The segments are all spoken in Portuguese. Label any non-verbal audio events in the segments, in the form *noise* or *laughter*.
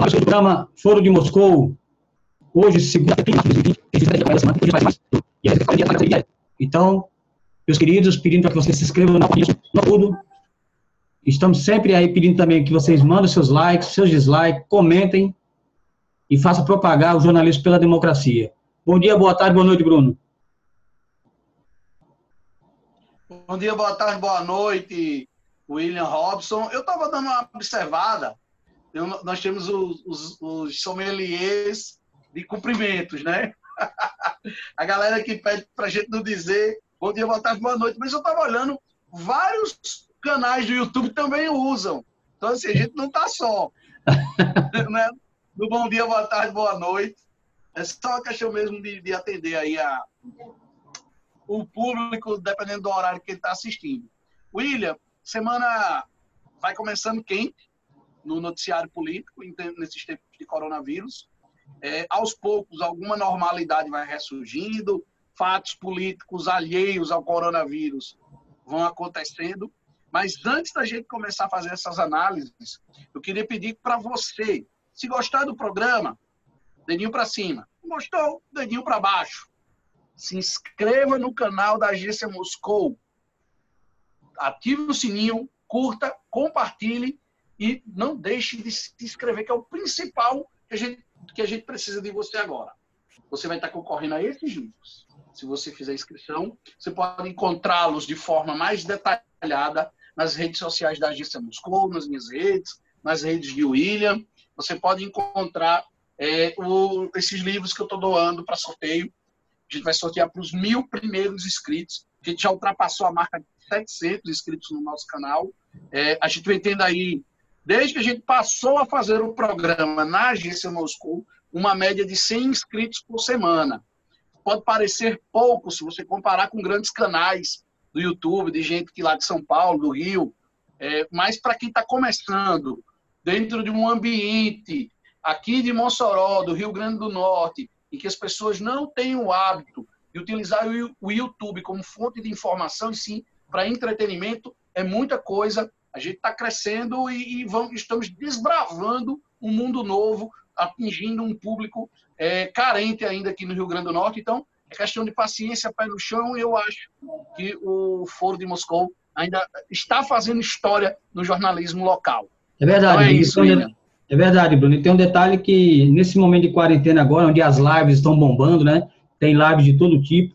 O programa Foro de Moscou, hoje, segunda Então, meus queridos, pedindo para que vocês se inscrevam no tudo. Estamos sempre aí pedindo também que vocês mandem seus likes, seus dislikes, comentem e façam propagar o jornalismo pela democracia. Bom dia, boa tarde, boa noite, Bruno. Bom dia, boa tarde, boa noite, William Robson. Eu estava dando uma observada. Eu, nós temos os, os, os sommeliers de cumprimentos, né? *laughs* a galera que pede para gente não dizer bom dia, boa tarde, boa noite. Mas eu estava olhando, vários canais do YouTube também usam. Então, assim, a gente não está só. *laughs* né? Bom dia, boa tarde, boa noite. É só uma questão mesmo de, de atender aí a, o público, dependendo do horário que ele está assistindo. William, semana vai começando quente no noticiário político, nesses tempos de coronavírus. É, aos poucos, alguma normalidade vai ressurgindo, fatos políticos alheios ao coronavírus vão acontecendo. Mas antes da gente começar a fazer essas análises, eu queria pedir para você, se gostar do programa, dedinho para cima. Gostou? Dedinho para baixo. Se inscreva no canal da Agência Moscou. Ative o sininho, curta, compartilhe e não deixe de se inscrever, que é o principal que a gente, que a gente precisa de você agora. Você vai estar concorrendo a esses livros. Se você fizer inscrição, você pode encontrá-los de forma mais detalhada nas redes sociais da Agência Moscou, nas minhas redes, nas redes de William. Você pode encontrar é, o, esses livros que eu estou doando para sorteio. A gente vai sortear para os mil primeiros inscritos. A gente já ultrapassou a marca de 700 inscritos no nosso canal. É, a gente vem tendo aí, desde que a gente passou a fazer o programa na Agência Moscou, uma média de 100 inscritos por semana. Pode parecer pouco se você comparar com grandes canais do YouTube, de gente que lá de São Paulo, do Rio, é, mas para quem está começando, dentro de um ambiente aqui de Mossoró, do Rio Grande do Norte, em que as pessoas não têm o hábito de utilizar o YouTube como fonte de informação e sim para entretenimento, é muita coisa. A gente está crescendo e, e vamos, estamos desbravando um mundo novo, atingindo um público é, carente ainda aqui no Rio Grande do Norte. Então, é questão de paciência, pé no chão, e eu acho que o Foro de Moscou ainda está fazendo história no jornalismo local. É verdade. Então é isso, é verdade, Bruno. E tem um detalhe que, nesse momento de quarentena agora, onde as lives estão bombando, né? Tem lives de todo tipo,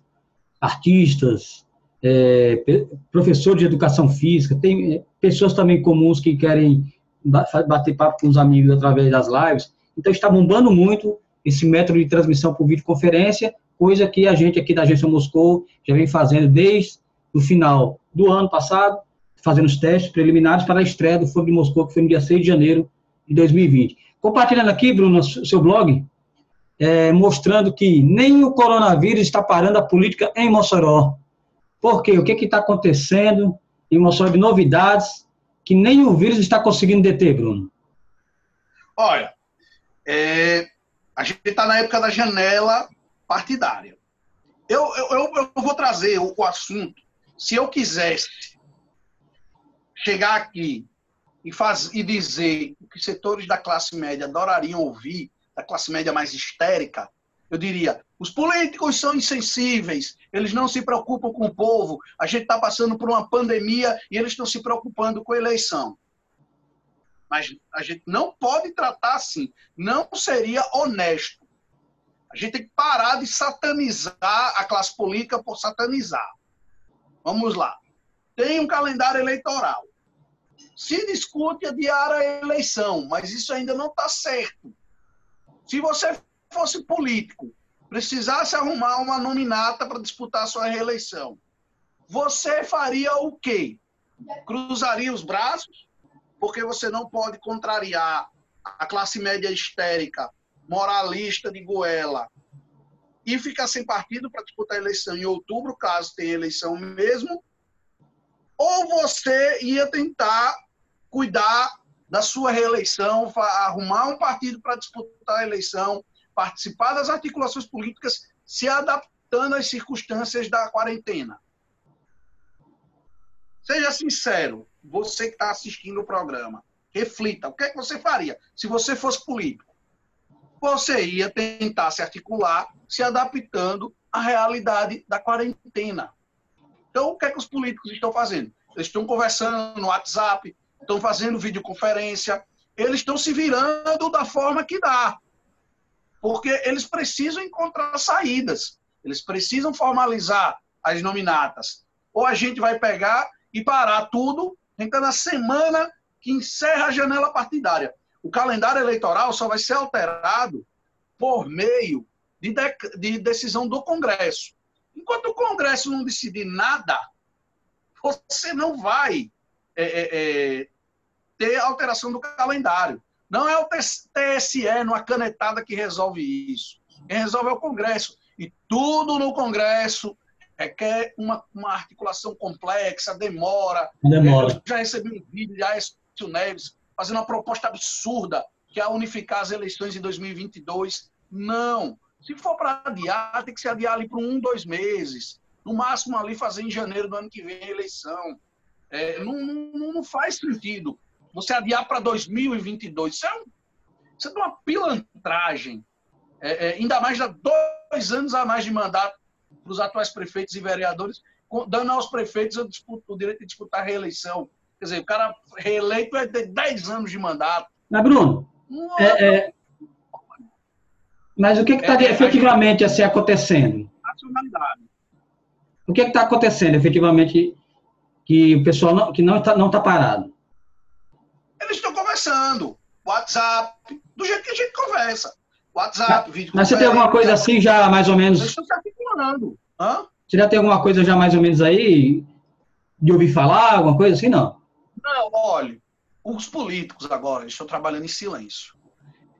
artistas, é, professores de educação física, tem é, pessoas também comuns que querem bater papo com os amigos através das lives. Então, está bombando muito esse método de transmissão por videoconferência, coisa que a gente aqui da Agência Moscou já vem fazendo desde o final do ano passado, fazendo os testes preliminares para a estreia do Foro de Moscou, que foi no dia 6 de janeiro de 2020. Compartilhando aqui, Bruno, seu blog, é, mostrando que nem o coronavírus está parando a política em Mossoró. Por quê? O que está acontecendo em Mossoró de novidades que nem o vírus está conseguindo deter, Bruno? Olha, é, a gente está na época da janela partidária. Eu, eu, eu, eu vou trazer o, o assunto. Se eu quisesse chegar aqui e, faz, e dizer o que setores da classe média adorariam ouvir, da classe média mais histérica, eu diria: os políticos são insensíveis, eles não se preocupam com o povo, a gente está passando por uma pandemia e eles estão se preocupando com a eleição. Mas a gente não pode tratar assim, não seria honesto. A gente tem que parar de satanizar a classe política por satanizar. Vamos lá. Tem um calendário eleitoral. Se discute adiar a eleição, mas isso ainda não está certo. Se você fosse político, precisasse arrumar uma nominata para disputar sua reeleição, você faria o quê? Cruzaria os braços? Porque você não pode contrariar a classe média histérica, moralista de goela, e ficar sem partido para disputar a eleição em outubro, caso tenha eleição mesmo, ou você ia tentar cuidar da sua reeleição, arrumar um partido para disputar a eleição, participar das articulações políticas, se adaptando às circunstâncias da quarentena. Seja sincero, você que está assistindo o programa, reflita. O que é que você faria se você fosse político? Você ia tentar se articular, se adaptando à realidade da quarentena. Então, o que é que os políticos estão fazendo? Eles estão conversando no WhatsApp, estão fazendo videoconferência, eles estão se virando da forma que dá. Porque eles precisam encontrar saídas, eles precisam formalizar as nominatas. Ou a gente vai pegar e parar tudo, então na semana que encerra a janela partidária. O calendário eleitoral só vai ser alterado por meio de, de, de decisão do Congresso. Enquanto o Congresso não decidir nada, você não vai é, é, é, ter alteração do calendário. Não é o TSE, numa canetada, que resolve isso. Quem resolve é o Congresso. E tudo no Congresso requer uma, uma articulação complexa, demora. Demora. Eu já recebi um vídeo de Aécio Neves fazendo uma proposta absurda, que é unificar as eleições em 2022. Não. Se for para adiar, tem que se adiar ali por um, dois meses. No máximo ali fazer em janeiro do ano que vem a eleição. É, não, não, não, faz sentido você adiar para 2022. Isso é, um, isso é uma pilantragem. É, é, ainda mais dá dois anos a mais de mandato para os atuais prefeitos e vereadores, dando aos prefeitos o, o direito de disputar a reeleição. Quer dizer, o cara reeleito é de 10 anos de mandato. Mas, Bruno, é, é, mas o que está é, efetivamente assim, acontecendo? O que está acontecendo efetivamente que o pessoal não, que não está não tá parado? Eles. WhatsApp, do jeito que a gente conversa. WhatsApp, vídeo. Mas você tem alguma coisa assim já mais ou menos? Eles estão se articulando. Hã? Você já tem alguma coisa já mais ou menos aí de ouvir falar, alguma coisa assim, não? Não, olha, os políticos agora estão trabalhando em silêncio.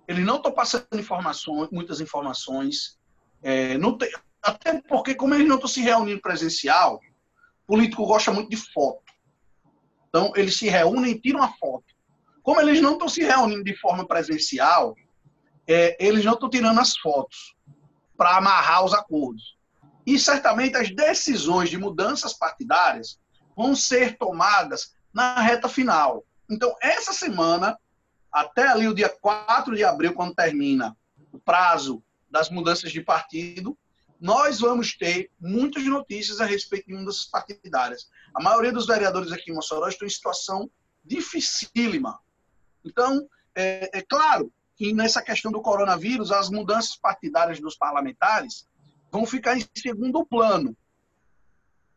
Eles não estão passando informações, muitas informações. É, não tem, até porque, como eles não estão se reunindo presencial, político gosta muito de foto. Então, eles se reúnem e tiram a foto. Como eles não estão se reunindo de forma presencial, é, eles não estão tirando as fotos para amarrar os acordos. E certamente as decisões de mudanças partidárias vão ser tomadas na reta final. Então, essa semana, até ali o dia 4 de abril, quando termina o prazo das mudanças de partido, nós vamos ter muitas notícias a respeito de mudanças partidárias. A maioria dos vereadores aqui em Mossoró estão em situação dificílima. Então, é, é claro que nessa questão do coronavírus, as mudanças partidárias dos parlamentares vão ficar em segundo plano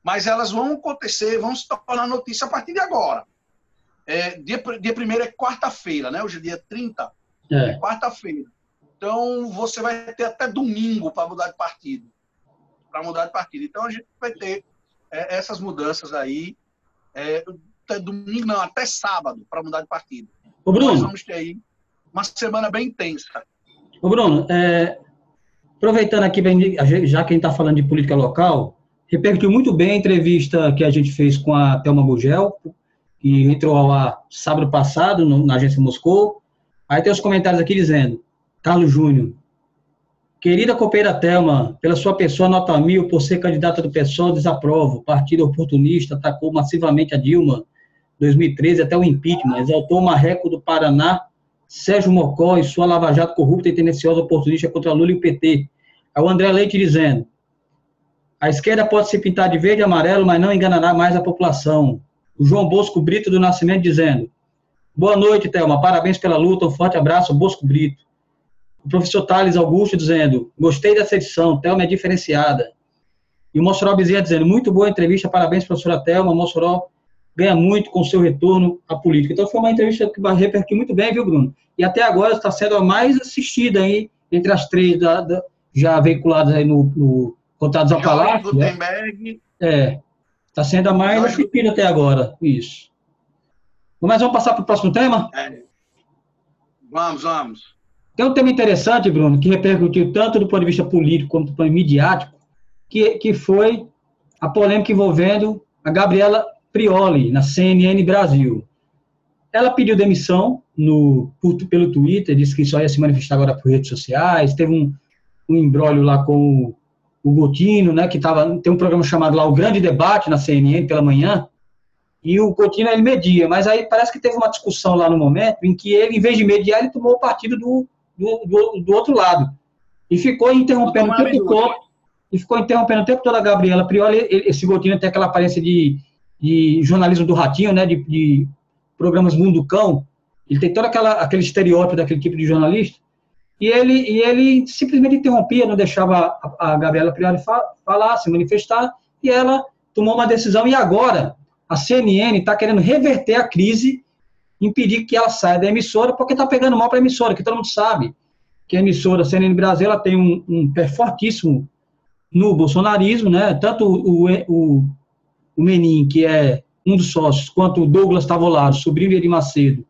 mas elas vão acontecer, vão se tornar notícia a partir de agora. É, dia, dia primeiro é quarta-feira, né? Hoje é dia 30, é, é quarta-feira. Então, você vai ter até domingo para mudar de partido. Para mudar de partido. Então, a gente vai ter é, essas mudanças aí, é, até domingo, não, até sábado, para mudar de partido. Ô, Bruno. Nós vamos ter aí uma semana bem intensa. Ô, Bruno, é, aproveitando aqui, já que a gente está falando de política local, repercutiu muito bem a entrevista que a gente fez com a Thelma Gugel, que entrou ao ar sábado passado no, na agência Moscou. Aí tem os comentários aqui dizendo, Carlos Júnior, querida copeira Thelma, pela sua pessoa nota mil, por ser candidata do PSOL, desaprovo. Partido oportunista atacou massivamente a Dilma 2013 até o impeachment, exaltou o marreco do Paraná, Sérgio Mocó e sua Lava Jato corrupta e tendenciosa oportunista contra Lula e o PT. Aí o André Leite dizendo, a esquerda pode se pintar de verde e amarelo, mas não enganará mais a população. O João Bosco Brito do Nascimento dizendo: Boa noite, Thelma. Parabéns pela luta. Um forte abraço, Bosco Brito. O professor Thales Augusto dizendo: Gostei dessa edição. Thelma é diferenciada. E o Mossoró Bezerra dizendo: Muito boa entrevista. Parabéns, professora Thelma. Mossoró ganha muito com seu retorno à política. Então, foi uma entrevista que vai repercutir muito bem, viu, Bruno? E até agora está sendo a mais assistida aí, entre as três da, da, já veiculadas aí no, no Contados ao Palácio. Né? É. Está sendo a mais assistida até agora. Isso. Mas vamos passar para o próximo tema? É. Vamos, vamos. Tem um tema interessante, Bruno, que repercutiu tanto do ponto de vista político como do ponto de vista midiático, que, que foi a polêmica envolvendo a Gabriela Prioli, na CNN Brasil. Ela pediu demissão no, por, pelo Twitter, disse que só ia se manifestar agora por redes sociais, teve um, um embrólio lá com o Gotino, né, que tava, tem um programa chamado lá O Grande Debate na CNN pela manhã, e o Coutinho ele media, mas aí parece que teve uma discussão lá no momento em que ele, em vez de mediar, ele tomou o partido do, do, do, do outro lado. E ficou interrompendo o tempo todo, e ficou interrompendo o tempo todo a Gabriela Prioli, esse Coutinho tem aquela aparência de, de jornalismo do Ratinho, né, de, de programas Mundo Cão, ele tem todo aquela, aquele estereótipo daquele tipo de jornalista, e ele, e ele simplesmente interrompia, não deixava a, a Gabriela Prioli falar, se manifestar, e ela tomou uma decisão, e agora a CNN está querendo reverter a crise, impedir que ela saia da emissora, porque está pegando mal para a emissora, que todo mundo sabe que a emissora CNN Brasil ela tem um, um pé fortíssimo no bolsonarismo, né? Tanto o, o Menin, que é um dos sócios, quanto o Douglas Tavolaro, sobrinho de Edir Macedo,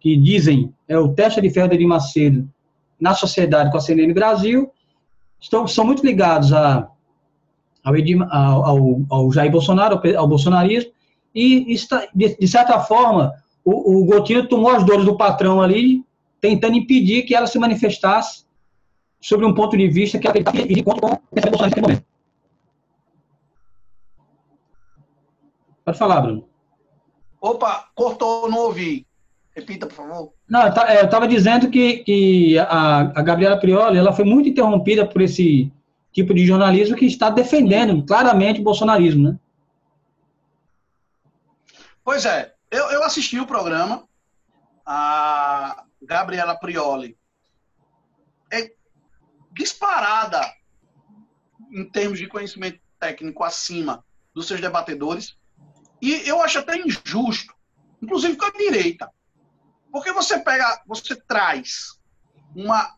que dizem é o teste de ferro de Edir Macedo na sociedade com a CNN Brasil, estão, são muito ligados a, ao, Edir, ao, ao, Jair Bolsonaro, ao, bolsonarismo, e, está, de, de, certa forma, o, o Gotinho tomou as dores do patrão ali, tentando impedir que ela se manifestasse sobre um ponto de vista que ela queria ir contra o naquele momento. Pode falar, Bruno. Opa, cortou, não ouvi. Repita, por favor. Não, eu estava dizendo que, que a, a Gabriela Prioli ela foi muito interrompida por esse tipo de jornalismo que está defendendo claramente o bolsonarismo, né? Pois é, eu, eu assisti o programa, a Gabriela Prioli é disparada em termos de conhecimento técnico acima dos seus debatedores, e eu acho até injusto, inclusive com a direita, porque você pega, você traz uma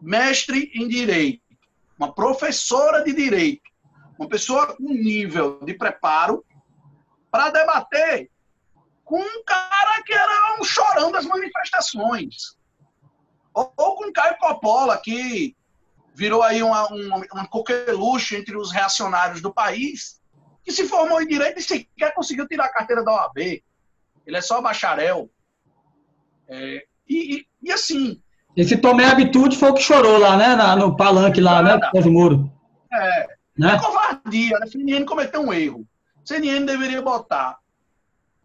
mestre em direito, uma professora de direito, uma pessoa com nível de preparo para debater com um cara que era um chorão das manifestações. Ou, ou com Caio Coppola, que virou aí uma, uma, uma coqueluche entre os reacionários do país, que se formou em direito e sequer conseguiu tirar a carteira da OAB. Ele é só bacharel. É, e, e, e, assim. Esse Tomé Habitude foi o que chorou lá, né? Na, no palanque lá, né? Do muro. É. Né? É covardia. A CNN cometeu um erro. CNN deveria botar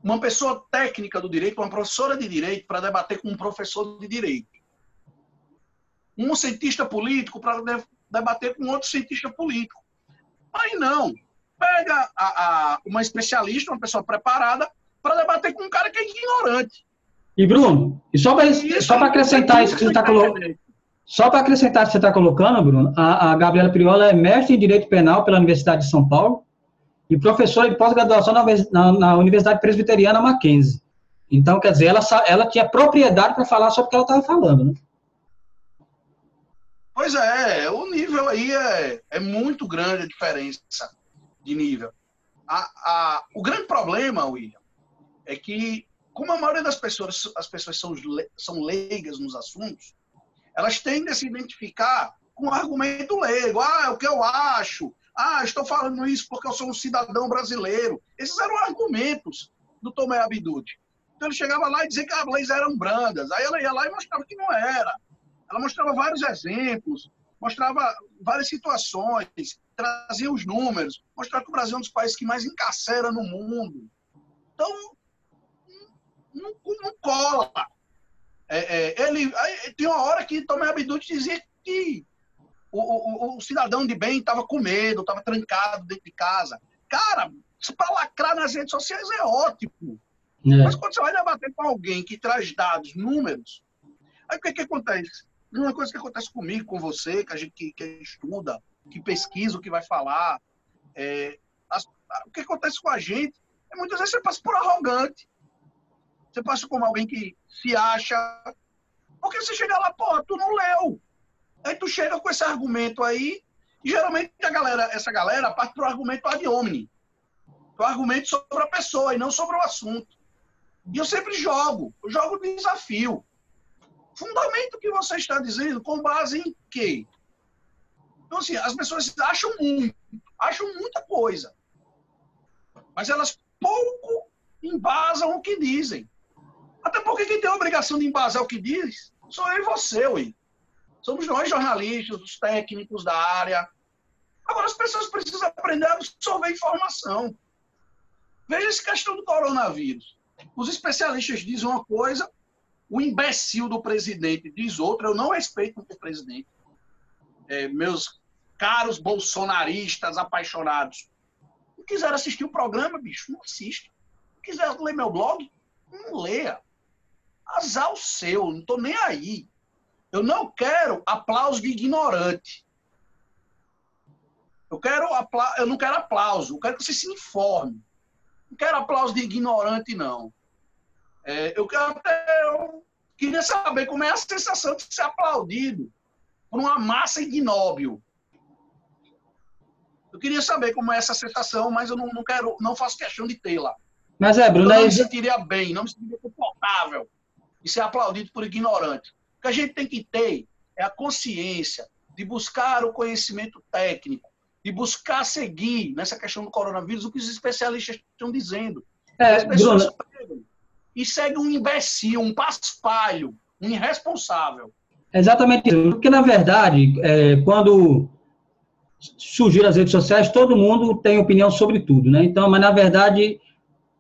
uma pessoa técnica do direito, uma professora de direito, para debater com um professor de direito. Um cientista político para debater com outro cientista político. Aí não. Pega a, a, uma especialista, uma pessoa preparada, para debater com um cara que é ignorante. E, Bruno, e só para acrescentar isso que você está colocando. Só para acrescentar isso que você está colocando, Bruno, a, a Gabriela Priola é mestre em Direito Penal pela Universidade de São Paulo, e professora de pós-graduação na, na, na, Universidade Presbiteriana Mackenzie. Então, quer dizer, ela, ela tinha propriedade para falar sobre o que ela estava falando, né? Pois é, o nível aí é, é muito grande a diferença de nível. A, a, o grande problema, William, é que, como a maioria das pessoas, as pessoas são, são leigas nos assuntos, elas tendem a se identificar com o argumento leigo. Ah, é o que eu acho, ah, estou falando isso porque eu sou um cidadão brasileiro. Esses eram argumentos do Tomé Abduti. Então ele chegava lá e dizia que as leis eram brandas. Aí ela ia lá e mostrava que não era. Ela mostrava vários exemplos, mostrava várias situações, trazia os números, mostrava que o Brasil é um dos países que mais encarcera no mundo. Então, não, não cola. É, é, ele, aí, tem uma hora que Tomé Abduti dizia que o, o, o cidadão de bem estava com medo, estava trancado dentro de casa. Cara, para lacrar nas redes sociais é ótimo. É. Mas quando você vai debater com alguém que traz dados, números, aí o que, que acontece? Uma coisa que acontece comigo, com você, que a gente que, que estuda, que pesquisa o que vai falar, é, as, o que acontece com a gente é muitas vezes você passa por arrogante. Você passa como alguém que se acha. Porque você chega lá, pô, tu não leu. Aí tu chega com esse argumento aí, e geralmente a galera, essa galera parte para o argumento ad hominem. O argumento sobre a pessoa e não sobre o assunto. E eu sempre jogo, eu jogo desafio. Fundamento que você está dizendo com base em quê? Então, assim, as pessoas acham muito, acham muita coisa. Mas elas pouco embasam o que dizem. Até porque quem tem a obrigação de embasar o que diz sou eu e você, Will. Somos nós jornalistas, os técnicos da área. Agora, as pessoas precisam aprender a absorver informação. Veja essa questão do coronavírus. Os especialistas dizem uma coisa, o imbecil do presidente diz outra. Eu não respeito o presidente. É, meus caros bolsonaristas apaixonados, não quiseram assistir o programa, bicho, não assiste. Não quiser ler meu blog, não leia. Azar o seu, não estou nem aí. Eu não quero aplauso de ignorante. Eu, quero apla... eu não quero aplauso, eu quero que você se informe. Não quero aplauso de ignorante, não. É, eu, quero até, eu queria saber como é a sensação de ser aplaudido por uma massa ignóbil. Eu queria saber como é essa sensação, mas eu não, não quero, não faço questão de tê-la. Mas é, Bruno, eu não é me sentiria bem, não me sentiria confortável de ser aplaudido por ignorante. O que a gente tem que ter é a consciência de buscar o conhecimento técnico, de buscar seguir nessa questão do coronavírus o que os especialistas estão dizendo. É, as pessoas Bruno... pegam e seguem um imbecil, um paspalho, um irresponsável. Exatamente. Porque, na verdade, é, quando surgiram as redes sociais, todo mundo tem opinião sobre tudo, né? Então, mas na verdade,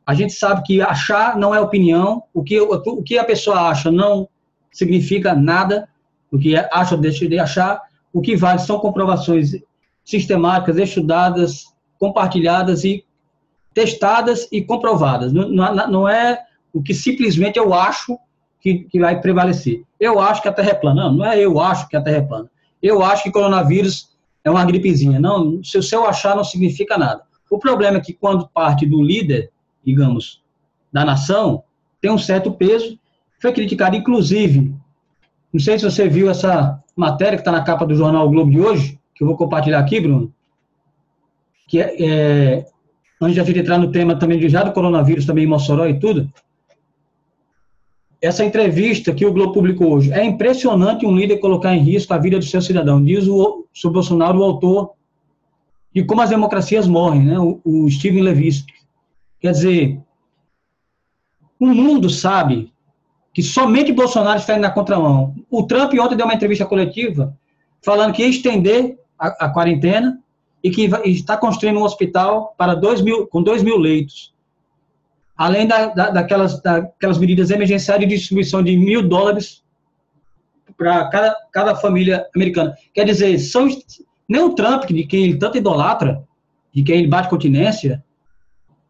a gente sabe que achar não é opinião, o que, o que a pessoa acha não significa nada, o que acha ou deixa de achar, o que vale são comprovações sistemáticas, estudadas, compartilhadas e testadas e comprovadas. Não, não, é o que simplesmente eu acho que, que, vai prevalecer. Eu acho que a Terra é plana. Não, não é eu acho que a Terra é plana. Eu acho que coronavírus é uma gripezinha. Não, se o seu achar não significa nada. O problema é que quando parte do líder, digamos, da nação, tem um certo peso, foi criticado, inclusive, não sei se você viu essa matéria que está na capa do jornal o Globo de hoje, que eu vou compartilhar aqui, Bruno, que é, é antes de a gente entrar no tema também de já do coronavírus, também em Mossoró e tudo, essa entrevista que o Globo publicou hoje. É impressionante um líder colocar em risco a vida do seu cidadão, diz o, o Bolsonaro, o autor de Como as Democracias Morrem, né? o, o Steven Levinsky. Quer dizer, o mundo sabe que somente Bolsonaro está indo na contramão. O Trump ontem deu uma entrevista coletiva falando que ia estender a, a quarentena e que vai, está construindo um hospital para dois mil, com 2 mil leitos além da, da, daquelas, daquelas medidas emergenciais de distribuição de mil dólares para cada, cada família americana. Quer dizer, são, nem o Trump, de quem ele tanto idolatra, de quem ele bate continência,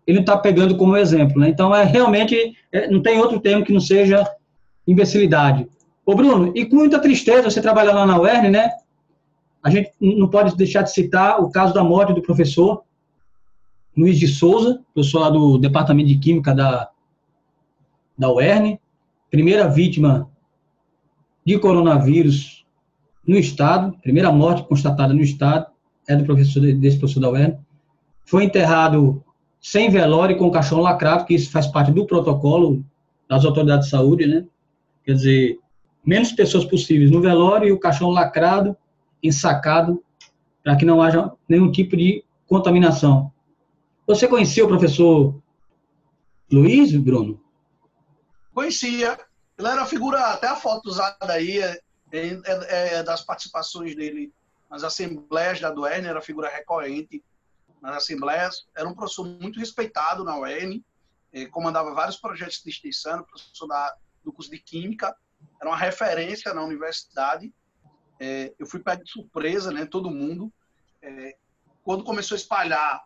ele não está pegando como exemplo. Né? Então, é realmente, é, não tem outro termo que não seja imbecilidade. Ô, Bruno, e com muita tristeza, você trabalha lá na UERN, né? A gente não pode deixar de citar o caso da morte do professor Luiz de Souza, professor lá do Departamento de Química da, da UERN, primeira vítima de coronavírus no Estado, primeira morte constatada no Estado, é do professor, desse professor da UERN. Foi enterrado sem velório e com caixão lacrado, que isso faz parte do protocolo das autoridades de saúde, né? Quer dizer, menos pessoas possíveis no velório e o caixão lacrado, ensacado, para que não haja nenhum tipo de contaminação. Você conhecia o professor Luiz, Bruno? Conhecia. Ele era figura, até a foto usada aí é, é, é, é das participações dele nas assembleias da UERN, era figura recorrente nas assembleias. Era um professor muito respeitado na UERN, é, comandava vários projetos de extensão, professor da, do curso de Química, era uma referência na universidade. É, eu fui pego de surpresa, né, todo mundo. Quando começou a espalhar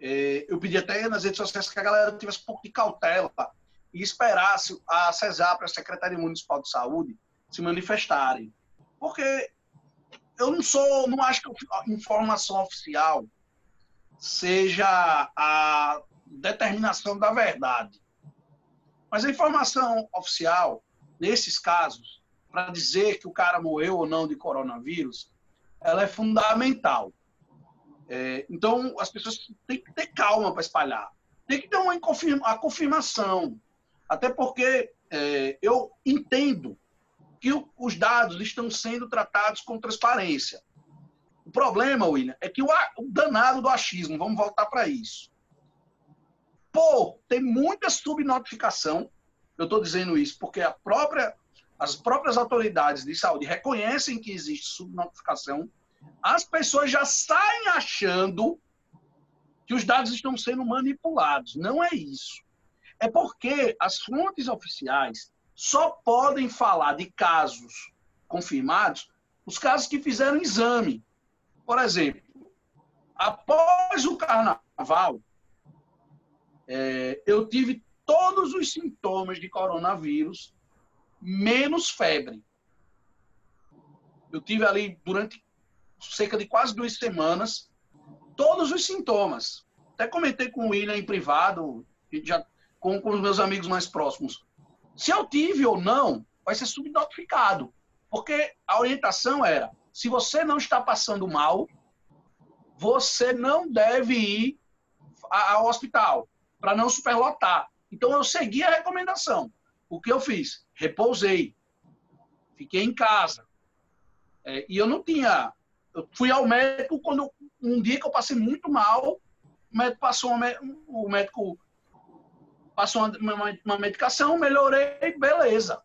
é, eu pedi até nas redes sociais que a galera tivesse um pouco de cautela e esperasse a CESAP, a Secretaria Municipal de Saúde, se manifestarem. Porque eu não sou, não acho que a informação oficial seja a determinação da verdade. Mas a informação oficial, nesses casos, para dizer que o cara morreu ou não de coronavírus, ela é fundamental. É, então, as pessoas têm que ter calma para espalhar. Tem que ter uma confirma, a confirmação. Até porque é, eu entendo que o, os dados estão sendo tratados com transparência. O problema, William, é que o, o danado do achismo, vamos voltar para isso. Pô, tem muita subnotificação. Eu estou dizendo isso porque própria, as próprias autoridades de saúde reconhecem que existe subnotificação as pessoas já saem achando que os dados estão sendo manipulados. Não é isso. É porque as fontes oficiais só podem falar de casos confirmados os casos que fizeram exame. Por exemplo, após o carnaval, é, eu tive todos os sintomas de coronavírus, menos febre. Eu tive ali durante cerca de quase duas semanas todos os sintomas. Até comentei com o William em privado, já com, com os meus amigos mais próximos. Se eu tive ou não, vai ser subnotificado. Porque a orientação era: se você não está passando mal, você não deve ir ao hospital para não superlotar. Então eu segui a recomendação. O que eu fiz? Repousei. Fiquei em casa. É, e eu não tinha. Eu fui ao médico quando um dia que eu passei muito mal, o médico passou uma, o médico passou uma, uma, medicação, melhorei, beleza.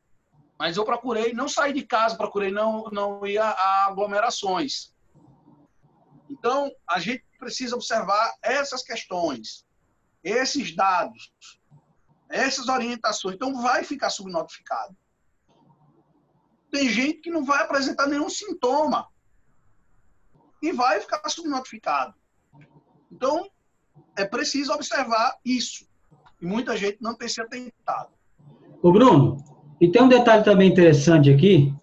Mas eu procurei não sair de casa, procurei não, não ir a aglomerações. Então, a gente precisa observar essas questões, esses dados, essas orientações. Então, vai ficar subnotificado. Tem gente que não vai apresentar nenhum sintoma e vai ficar subnotificado. Então, é preciso observar isso. E muita gente não tem se atentado. Ô, Bruno, e tem um detalhe também interessante aqui.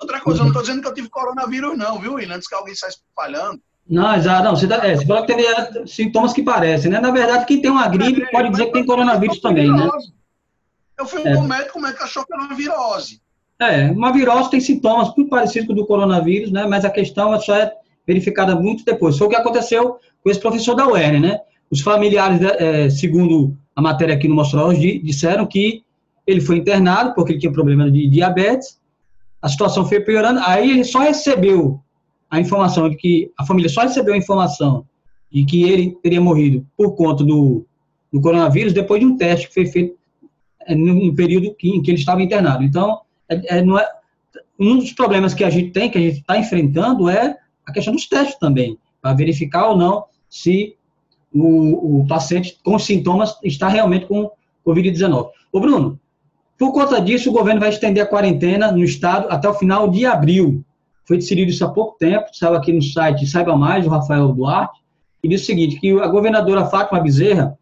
Outra coisa, eu não estou dizendo que eu tive coronavírus, não, viu, William? Antes que alguém saia falhando. Não, exato. Não, você, tá, é, você falou que tem é, sintomas que parecem, né? Na verdade, quem tem uma gripe é, pode dizer que tem coronavírus também, né? Eu fui é. um médico, o médico achou que era uma virose. É, uma virose tem sintomas muito parecidos com o do coronavírus, né? Mas a questão é só é verificada muito depois. Foi o que aconteceu com esse professor da UERN, né? Os familiares, é, segundo a matéria aqui no Mostrar disseram que ele foi internado porque ele tinha problema de diabetes, a situação foi piorando, aí ele só recebeu a informação de que, a família só recebeu a informação de que ele teria morrido por conta do, do coronavírus depois de um teste que foi feito é, no período que, em que ele estava internado. Então, é, é, não é, um dos problemas que a gente tem, que a gente está enfrentando, é a questão dos testes também, para verificar ou não se o, o paciente com sintomas está realmente com Covid-19. Ô, Bruno, por conta disso, o governo vai estender a quarentena no estado até o final de abril. Foi decidido isso há pouco tempo, saiu aqui no site Saiba Mais, o Rafael Duarte, e diz o seguinte, que a governadora Fátima Bezerra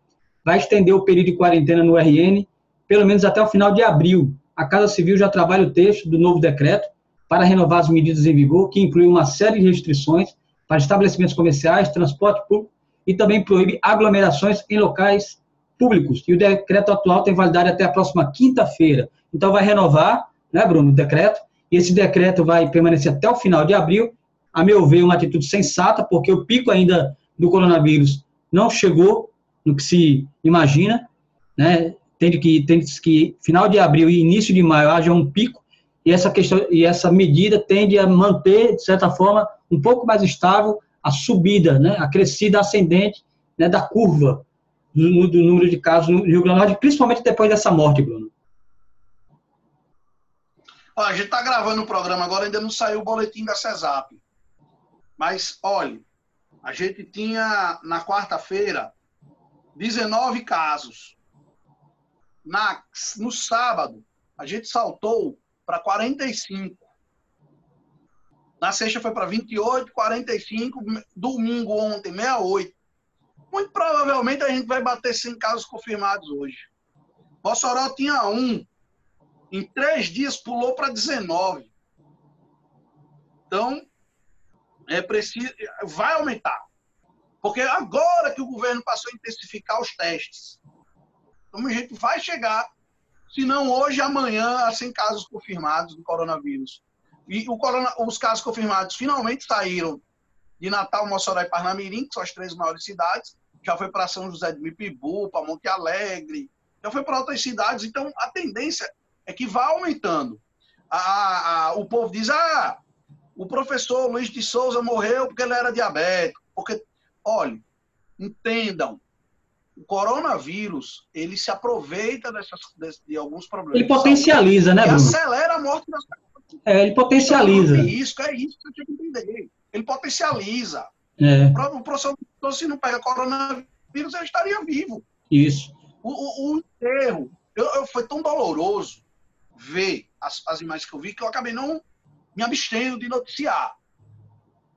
vai estender o período de quarentena no RN pelo menos até o final de abril. A Casa Civil já trabalha o texto do novo decreto para renovar as medidas em vigor, que inclui uma série de restrições para estabelecimentos comerciais, transporte público e também proíbe aglomerações em locais públicos. E o decreto atual tem validade até a próxima quinta-feira. Então, vai renovar, né, Bruno, o decreto, e esse decreto vai permanecer até o final de abril. A meu ver, uma atitude sensata, porque o pico ainda do coronavírus não chegou no que se imagina, né? Tem que, tem que final de abril e início de maio haja um pico, e essa questão e essa medida tende a manter, de certa forma, um pouco mais estável a subida, né, a crescida ascendente né, da curva do, do, número de casos no Rio Grande do Norte, principalmente depois dessa morte, Bruno. a gente está gravando o programa agora, ainda não saiu o boletim da CESAP. Mas, olha, a gente tinha na quarta-feira 19 casos. Na, no sábado, a gente saltou para 45. Na sexta foi para 28, 45. Domingo ontem, 68. Muito provavelmente a gente vai bater 100 casos confirmados hoje. Mossoró tinha um. Em três dias pulou para 19. Então, é preciso, vai aumentar. Porque agora que o governo passou a intensificar os testes. Então, a gente vai chegar, se não hoje, amanhã, a 100 casos confirmados do coronavírus. E o corona, os casos confirmados finalmente saíram de Natal, Mossoró e Parnamirim, que são as três maiores cidades. Já foi para São José de Mipibu, para Monte Alegre, já foi para outras cidades. Então, a tendência é que vá aumentando. A, a, o povo diz, ah, o professor Luiz de Souza morreu porque ele era diabético. Porque, olha, entendam, o coronavírus, ele se aproveita dessas, de, de alguns problemas. Ele potencializa, né, Bruno? Acelera a morte das pessoas. É, ele potencializa. É isso, é isso que eu tinha que entender. Ele potencializa. É. O professor Então, se não pega coronavírus, eu estaria vivo. Isso. O, o, o enterro, eu, eu, foi tão doloroso ver as, as imagens que eu vi que eu acabei não me abstendo de noticiar.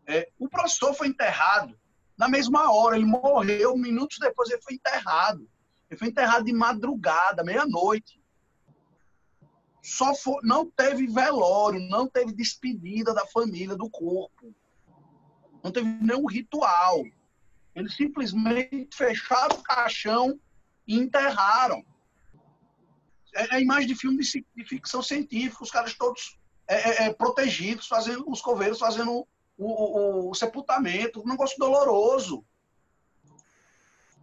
É, o professor foi enterrado na mesma hora, ele morreu minutos depois, ele foi enterrado. Ele foi enterrado de madrugada, meia-noite. Só foi, não teve velório, não teve despedida da família do corpo. Não teve nenhum ritual. Eles simplesmente fecharam o caixão e enterraram. É, é imagem de filme de, de, ficção científica, os caras todos é, é, é protegidos, fazendo os coveiros fazendo o, o, o, sepultamento, um negócio doloroso.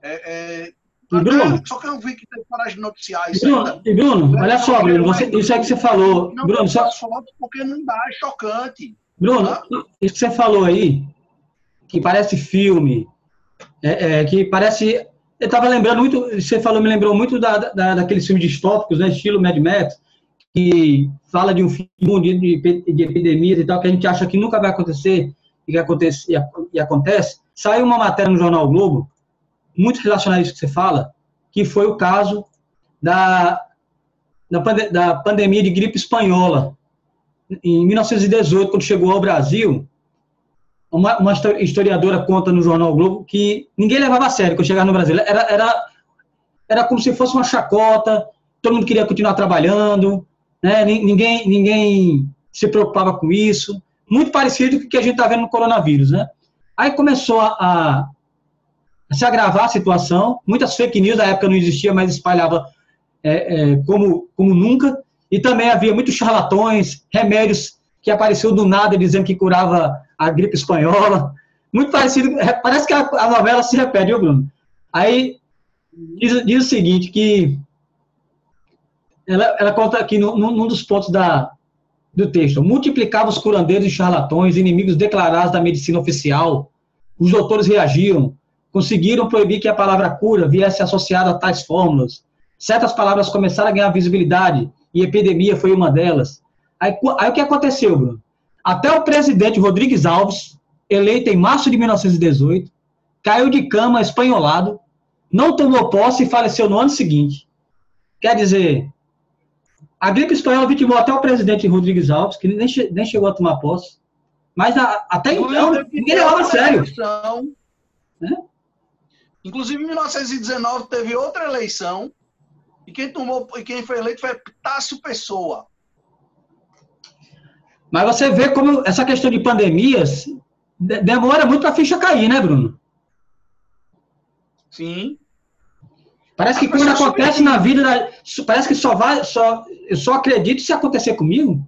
É, é Bruno, só que eu vi que tem coragem de noticiar isso. Bruno, e Bruno olha só, Bruno, você, isso é que você falou. Não Bruno, só... porque não dá, é chocante. Bruno, tá? isso que você falou aí, que parece filme, é, é, que parece. Eu estava lembrando muito, você falou, me lembrou muito da, da, daqueles filmes distópicos, né, estilo Mad Max, que fala de um fim de, de, de epidemias e tal, que a gente acha que nunca vai acontecer e que acontece, e, e acontece. Saiu uma matéria no Jornal Globo, muito relacionada a isso que você fala, que foi o caso da, da, da pandemia de gripe espanhola. Em 1918, quando chegou ao Brasil, uma, uma, historiadora conta no Jornal Globo que ninguém levava a sério quando chegava no Brasil. Era, era, era como se fosse uma chacota, todo mundo queria continuar trabalhando, né? ninguém, ninguém se preocupava com isso. Muito parecido com o que a gente está vendo no coronavírus. Né? Aí começou a, a, se agravar a situação, muitas fake news, na época não existia, mas espalhava é, é, como, como nunca, e também havia muitos charlatões, remédios que apareceu do nada dizendo que curava a gripe espanhola. Muito parecido, é, parece que a, a novela se repete, viu, Bruno? Aí diz, diz o seguinte, que ela, ela conta aqui no, num dos pontos da, do texto, multiplicava os curandeiros e charlatões, inimigos declarados da medicina oficial. Os doutores reagiram, conseguiram proibir que a palavra cura viesse associada a tais fórmulas. Certas palavras começaram a ganhar visibilidade, e epidemia foi uma delas. Aí, aí o que aconteceu, Bruno? Até o presidente Rodrigues Alves, eleito em março de 1918, caiu de cama espanholado, não tomou posse e faleceu no ano seguinte. Quer dizer, a gripe espanhola vitimou até o presidente Rodrigues Alves, que nem, che nem chegou a tomar posse. Mas a, até então, ninguém levava a sério. Né? Inclusive, em 1919 teve outra eleição e quem tomou e quem foi eleito foi Tássio Pessoa. Mas você vê como essa questão de pandemias demora muito para a ficha cair, né, Bruno? Sim. Parece que quando acontece na vida, parece que só vai, só, eu só acredito se acontecer comigo.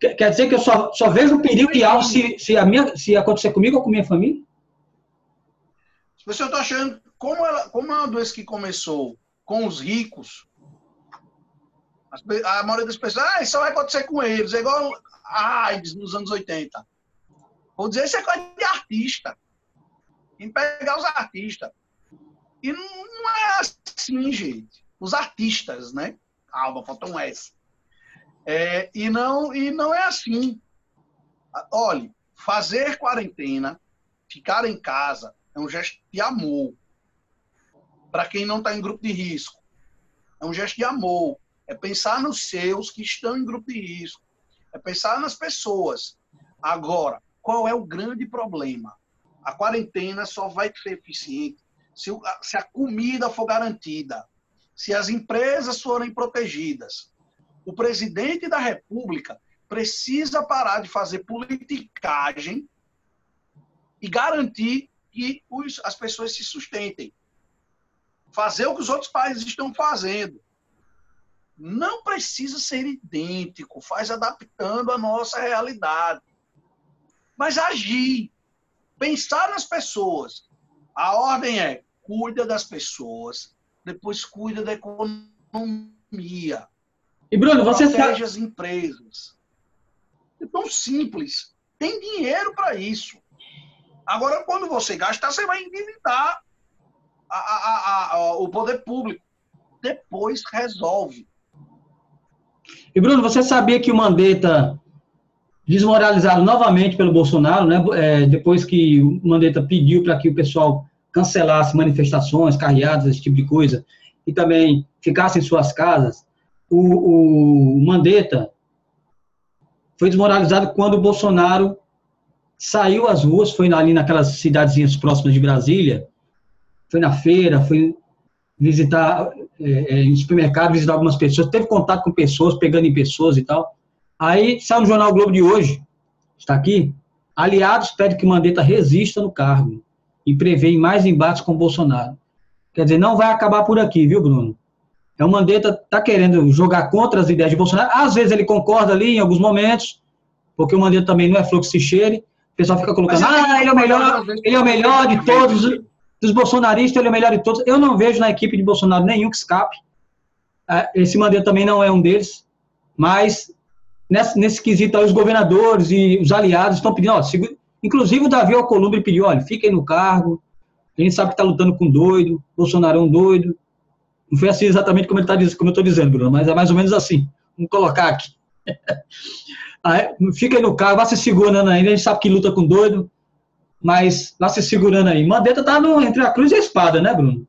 Quer dizer que eu só, só vejo o perigo e algo se, se, a minha, se acontecer comigo ou com minha família? Você está achando, como, ela, como é uma doença que começou com os ricos, a maioria das pessoas, ah, isso vai acontecer com eles, é igual a AIDS nos anos 80. Vou dizer, isso é coisa de artista. Tem que pegar os artistas. E não é assim, gente. Os artistas, né? Calma, falta um S. É, e, não, e não é assim. Olhe, fazer quarentena, ficar em casa, é um gesto de amor. Para quem não está em grupo de risco. É um gesto de amor. É pensar nos seus que estão em grupo de risco. É pensar nas pessoas. Agora, qual é o grande problema? A quarentena só vai ser eficiente se, se a comida for garantida, se as empresas forem protegidas. O presidente da República precisa parar de fazer politicagem e garantir que os, as pessoas se sustentem. Fazer o que os outros países estão fazendo. Não precisa ser idêntico, faz adaptando a nossa realidade. Mas agir, pensar nas pessoas. A ordem é cuida das pessoas, depois cuida da economia. E Bruno, você protege sabe... as empresas. É tão simples. Tem dinheiro para isso. Agora, quando você gastar, você vai endividar a, a, a, o poder público. Depois resolve. E Bruno, você sabia que o Mandetta desmoralizado novamente pelo Bolsonaro, né? É, depois que o Mandetta pediu para que o pessoal cancelasse manifestações, carreadas, esse tipo de coisa, e também ficasse em suas casas, o, o Mandetta foi desmoralizado quando o Bolsonaro saiu às ruas, foi ali naquelas cidadezinhas próximas de Brasília, foi na feira, foi visitar é, é, em supermercado, visitar algumas pessoas, teve contato com pessoas, pegando em pessoas e tal. Aí sai no jornal Globo de hoje, está aqui, aliados pedem que Mandetta resista no cargo e prevê mais embates com Bolsonaro. Quer dizer, não vai acabar por aqui, viu, Bruno? É o Mandetta tá querendo jogar contra as ideias de Bolsonaro. Às vezes ele concorda ali em alguns momentos, porque o Mandetta também não é fluxo e cheire. O pessoal fica colocando, ah, ele é o melhor, ele é o melhor de todos, dos bolsonaristas, ele é o melhor de todos. Eu não vejo na equipe de Bolsonaro nenhum que escape. É, esse Mandetta também não é um deles, mas nesse, nesse quesito aí, os governadores e os aliados estão pedindo, ó, inclusive o Davi Alcolumbre pediu, olha, fiquem no cargo, a gente sabe que está lutando com doido, Bolsonaro é um doido. Não foi assim exatamente como, ele tá, como eu estou dizendo, Bruno, mas é mais ou menos assim. Vamos colocar aqui. Aí, fica aí no carro, vá se segurando ainda, a gente sabe que luta com doido, mas vá se segurando aí. Mandetta está entre a cruz e a espada, né, Bruno?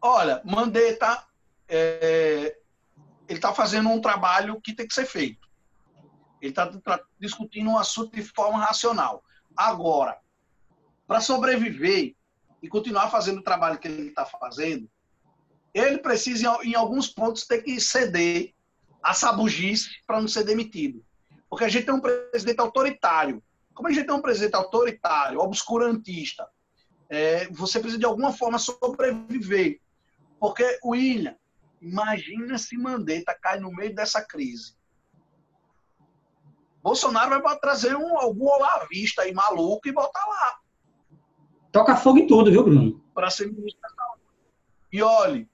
Olha, Mandetta é, ele está fazendo um trabalho que tem que ser feito. Ele está discutindo um assunto de forma racional. Agora, para sobreviver e continuar fazendo o trabalho que ele está fazendo, ele precisa, em alguns pontos, ter que ceder a sabugice para não ser demitido. Porque a gente tem um presidente autoritário. Como a gente tem um presidente autoritário, obscurantista, é, você precisa de alguma forma sobreviver. Porque, William, Imagina se Mandetta cai no meio dessa crise. Bolsonaro vai trazer um, algum olavista aí maluco e botar lá. Toca fogo em tudo, viu, Bruno? Para ser ministro da saúde. E olhe,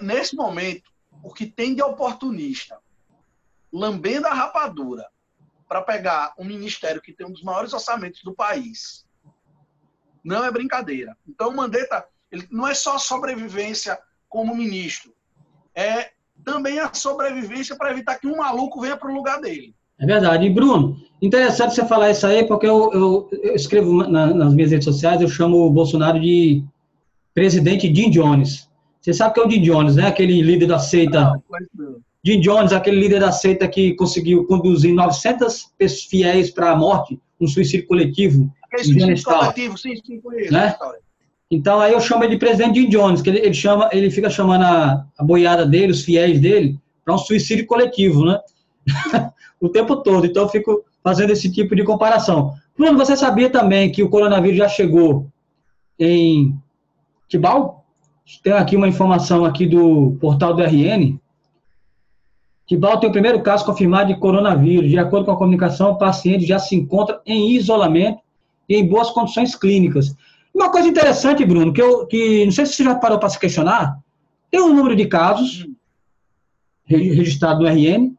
nesse momento, o que tem de oportunista, lambendo a rapadura, para pegar um ministério que tem um dos maiores orçamentos do país, não é brincadeira. Então, o Mandetta, ele não é só sobrevivência como ministro é também a sobrevivência para evitar que um maluco venha para o lugar dele. É verdade. E, Bruno, interessante você falar isso aí, porque eu, eu, eu escrevo na, nas minhas redes sociais, eu chamo o Bolsonaro de presidente Jim Jones. Você sabe que é o Jim Jones, né? Aquele líder da seita. Jim Jones, aquele líder da seita que conseguiu conduzir 900 fiéis para a morte, um suicídio coletivo. Aquele suicídio coletivo, sim, sim, conheço né? Então aí eu chamo ele de presidente Jim Jones, que ele, ele chama, ele fica chamando a, a boiada dele, os fiéis dele, para um suicídio coletivo, né? *laughs* o tempo todo. Então eu fico fazendo esse tipo de comparação. Bruno, você sabia também que o coronavírus já chegou em Tibau? Tem aqui uma informação aqui do portal do RN. Tibau tem o primeiro caso confirmado de coronavírus. De acordo com a comunicação, o paciente já se encontra em isolamento e em boas condições clínicas. Uma coisa interessante, Bruno, que, eu, que não sei se você já parou para se questionar, tem um número de casos registrado no RN,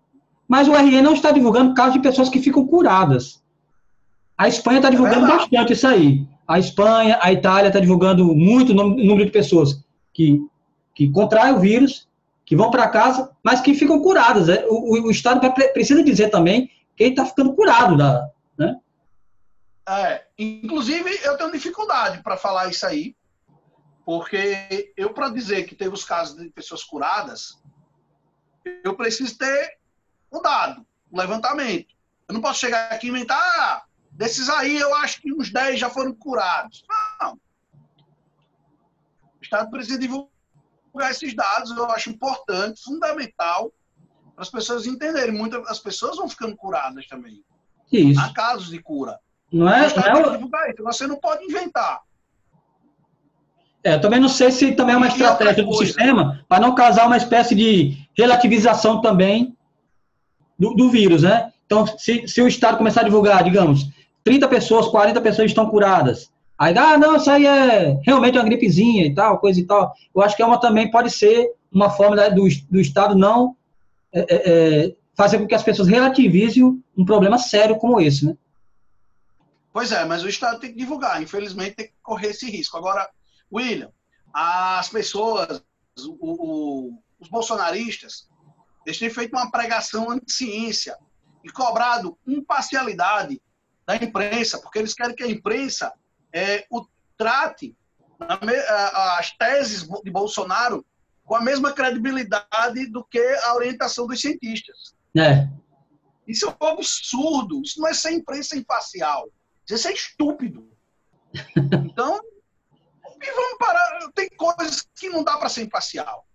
mas o RN não está divulgando casos de pessoas que ficam curadas. A Espanha está divulgando é bastante isso aí. A Espanha, a Itália está divulgando muito número de pessoas que, que contraem o vírus, que vão para casa, mas que ficam curadas. É, o, o, o Estado precisa dizer também que ele está ficando curado da, né? É, inclusive, eu tenho dificuldade para falar isso aí, porque eu, para dizer que teve os casos de pessoas curadas, eu preciso ter o dado, o levantamento. Eu não posso chegar aqui e inventar, ah, desses aí eu acho que uns 10 já foram curados. Não. O Estado precisa divulgar esses dados, eu acho importante, fundamental, para as pessoas entenderem. Muitas as pessoas vão ficando curadas também. Isso. Há casos de cura. Não é? Não é o... Você não pode inventar. É, eu também não sei se também é uma estratégia do sistema para não causar uma espécie de relativização também do, do vírus, né? Então, se, se, o Estado começar a divulgar, digamos, 30 pessoas, 40 pessoas estão curadas, aí, ah, não, isso aí é realmente uma gripezinha e tal, coisa e tal. Eu acho que é uma também pode ser uma forma do, do Estado não é, é, é, fazer com que as pessoas relativizem um problema sério como esse, né? Pois é, mas o Estado tem que divulgar. Infelizmente, tem que correr esse risco. Agora, William, as pessoas, o, o, os bolsonaristas, eles têm feito uma pregação anti-ciência. e cobrado imparcialidade da imprensa, porque eles querem que a imprensa é, o trate as teses de Bolsonaro com a mesma credibilidade do que a orientação dos cientistas. É. Isso é um absurdo. Isso não é ser imprensa imparcial. Isso é estúpido. *laughs* Então, e vamos parar. Tem coisas que não dá para ser imparcial.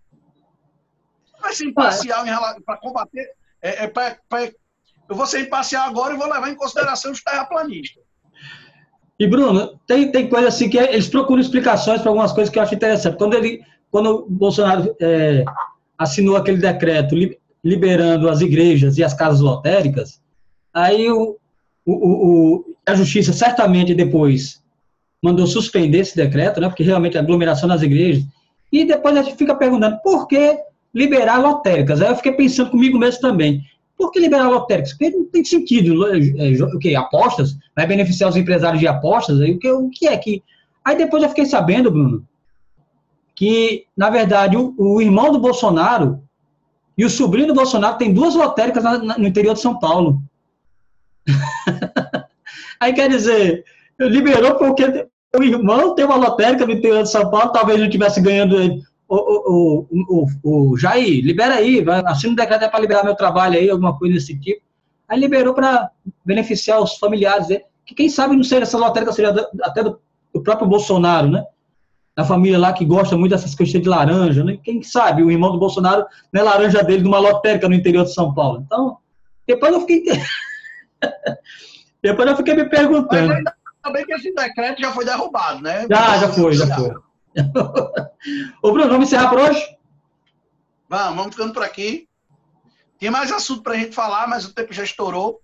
Vai ser imparcial para combater. É, é pra, pra, eu vou ser imparcial agora e vou levar em consideração os terraplanistas. E, Bruno, tem, tem coisa assim que eles procuram explicações para algumas coisas que eu acho interessante. Quando, ele, quando o Bolsonaro é, assinou aquele decreto liberando as igrejas e as casas lotéricas, aí o, o, o, a justiça certamente depois mandou suspender esse decreto, né, porque realmente a aglomeração nas igrejas, e depois a gente fica perguntando por que liberar lotéricas. Aí eu fiquei pensando comigo mesmo também. Por que liberar lotéricas? Porque não tem sentido. É, é, o que? Apostas? Vai beneficiar os empresários de apostas? Aí, o, que, o que é que. Aí depois eu fiquei sabendo, Bruno, que, na verdade, o, o irmão do Bolsonaro e o sobrinho do Bolsonaro tem duas lotéricas na, na, no interior de São Paulo. *laughs* Aí quer dizer, liberou porque o irmão tem uma lotérica no interior de São Paulo, talvez não estivesse ganhando. O, o, o, o, Jair, libera aí, assina um decreto para liberar meu trabalho aí, alguma coisa desse tipo. Aí liberou para beneficiar os familiares dele, que quem sabe não seja essa lotérica, seria até do, do próprio Bolsonaro, né? da família lá que gosta muito dessas questões de laranja, né? Quem sabe o irmão do Bolsonaro não é laranja dele de uma lotérica no interior de São Paulo. Então, depois eu fiquei. *laughs* depois eu fiquei me perguntando. Mas ainda bem que esse decreto já foi derrubado, né? Já, já foi, já foi. Ô, Bruno, vamos encerrar por hoje? Vamos, vamos ficando por aqui. Tem mais assunto para a gente falar, mas o tempo já estourou.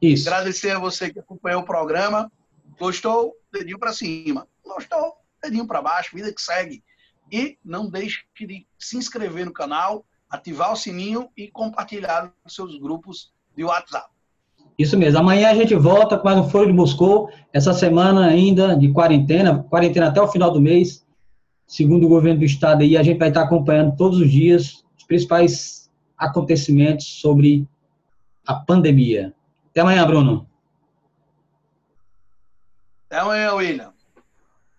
Isso. Agradecer a você que acompanhou o programa. Gostou? Dedinho para cima. Gostou? dedinho para baixo, vida que segue. E não deixe de se inscrever no canal, ativar o sininho e compartilhar nos seus grupos de WhatsApp. Isso mesmo. Amanhã a gente volta com mais um Foro de Moscou. Essa semana ainda de quarentena, quarentena até o final do mês. Segundo o governo do estado aí, a gente vai estar acompanhando todos os dias os principais acontecimentos sobre a pandemia. Até amanhã, Bruno. Até amanhã, William.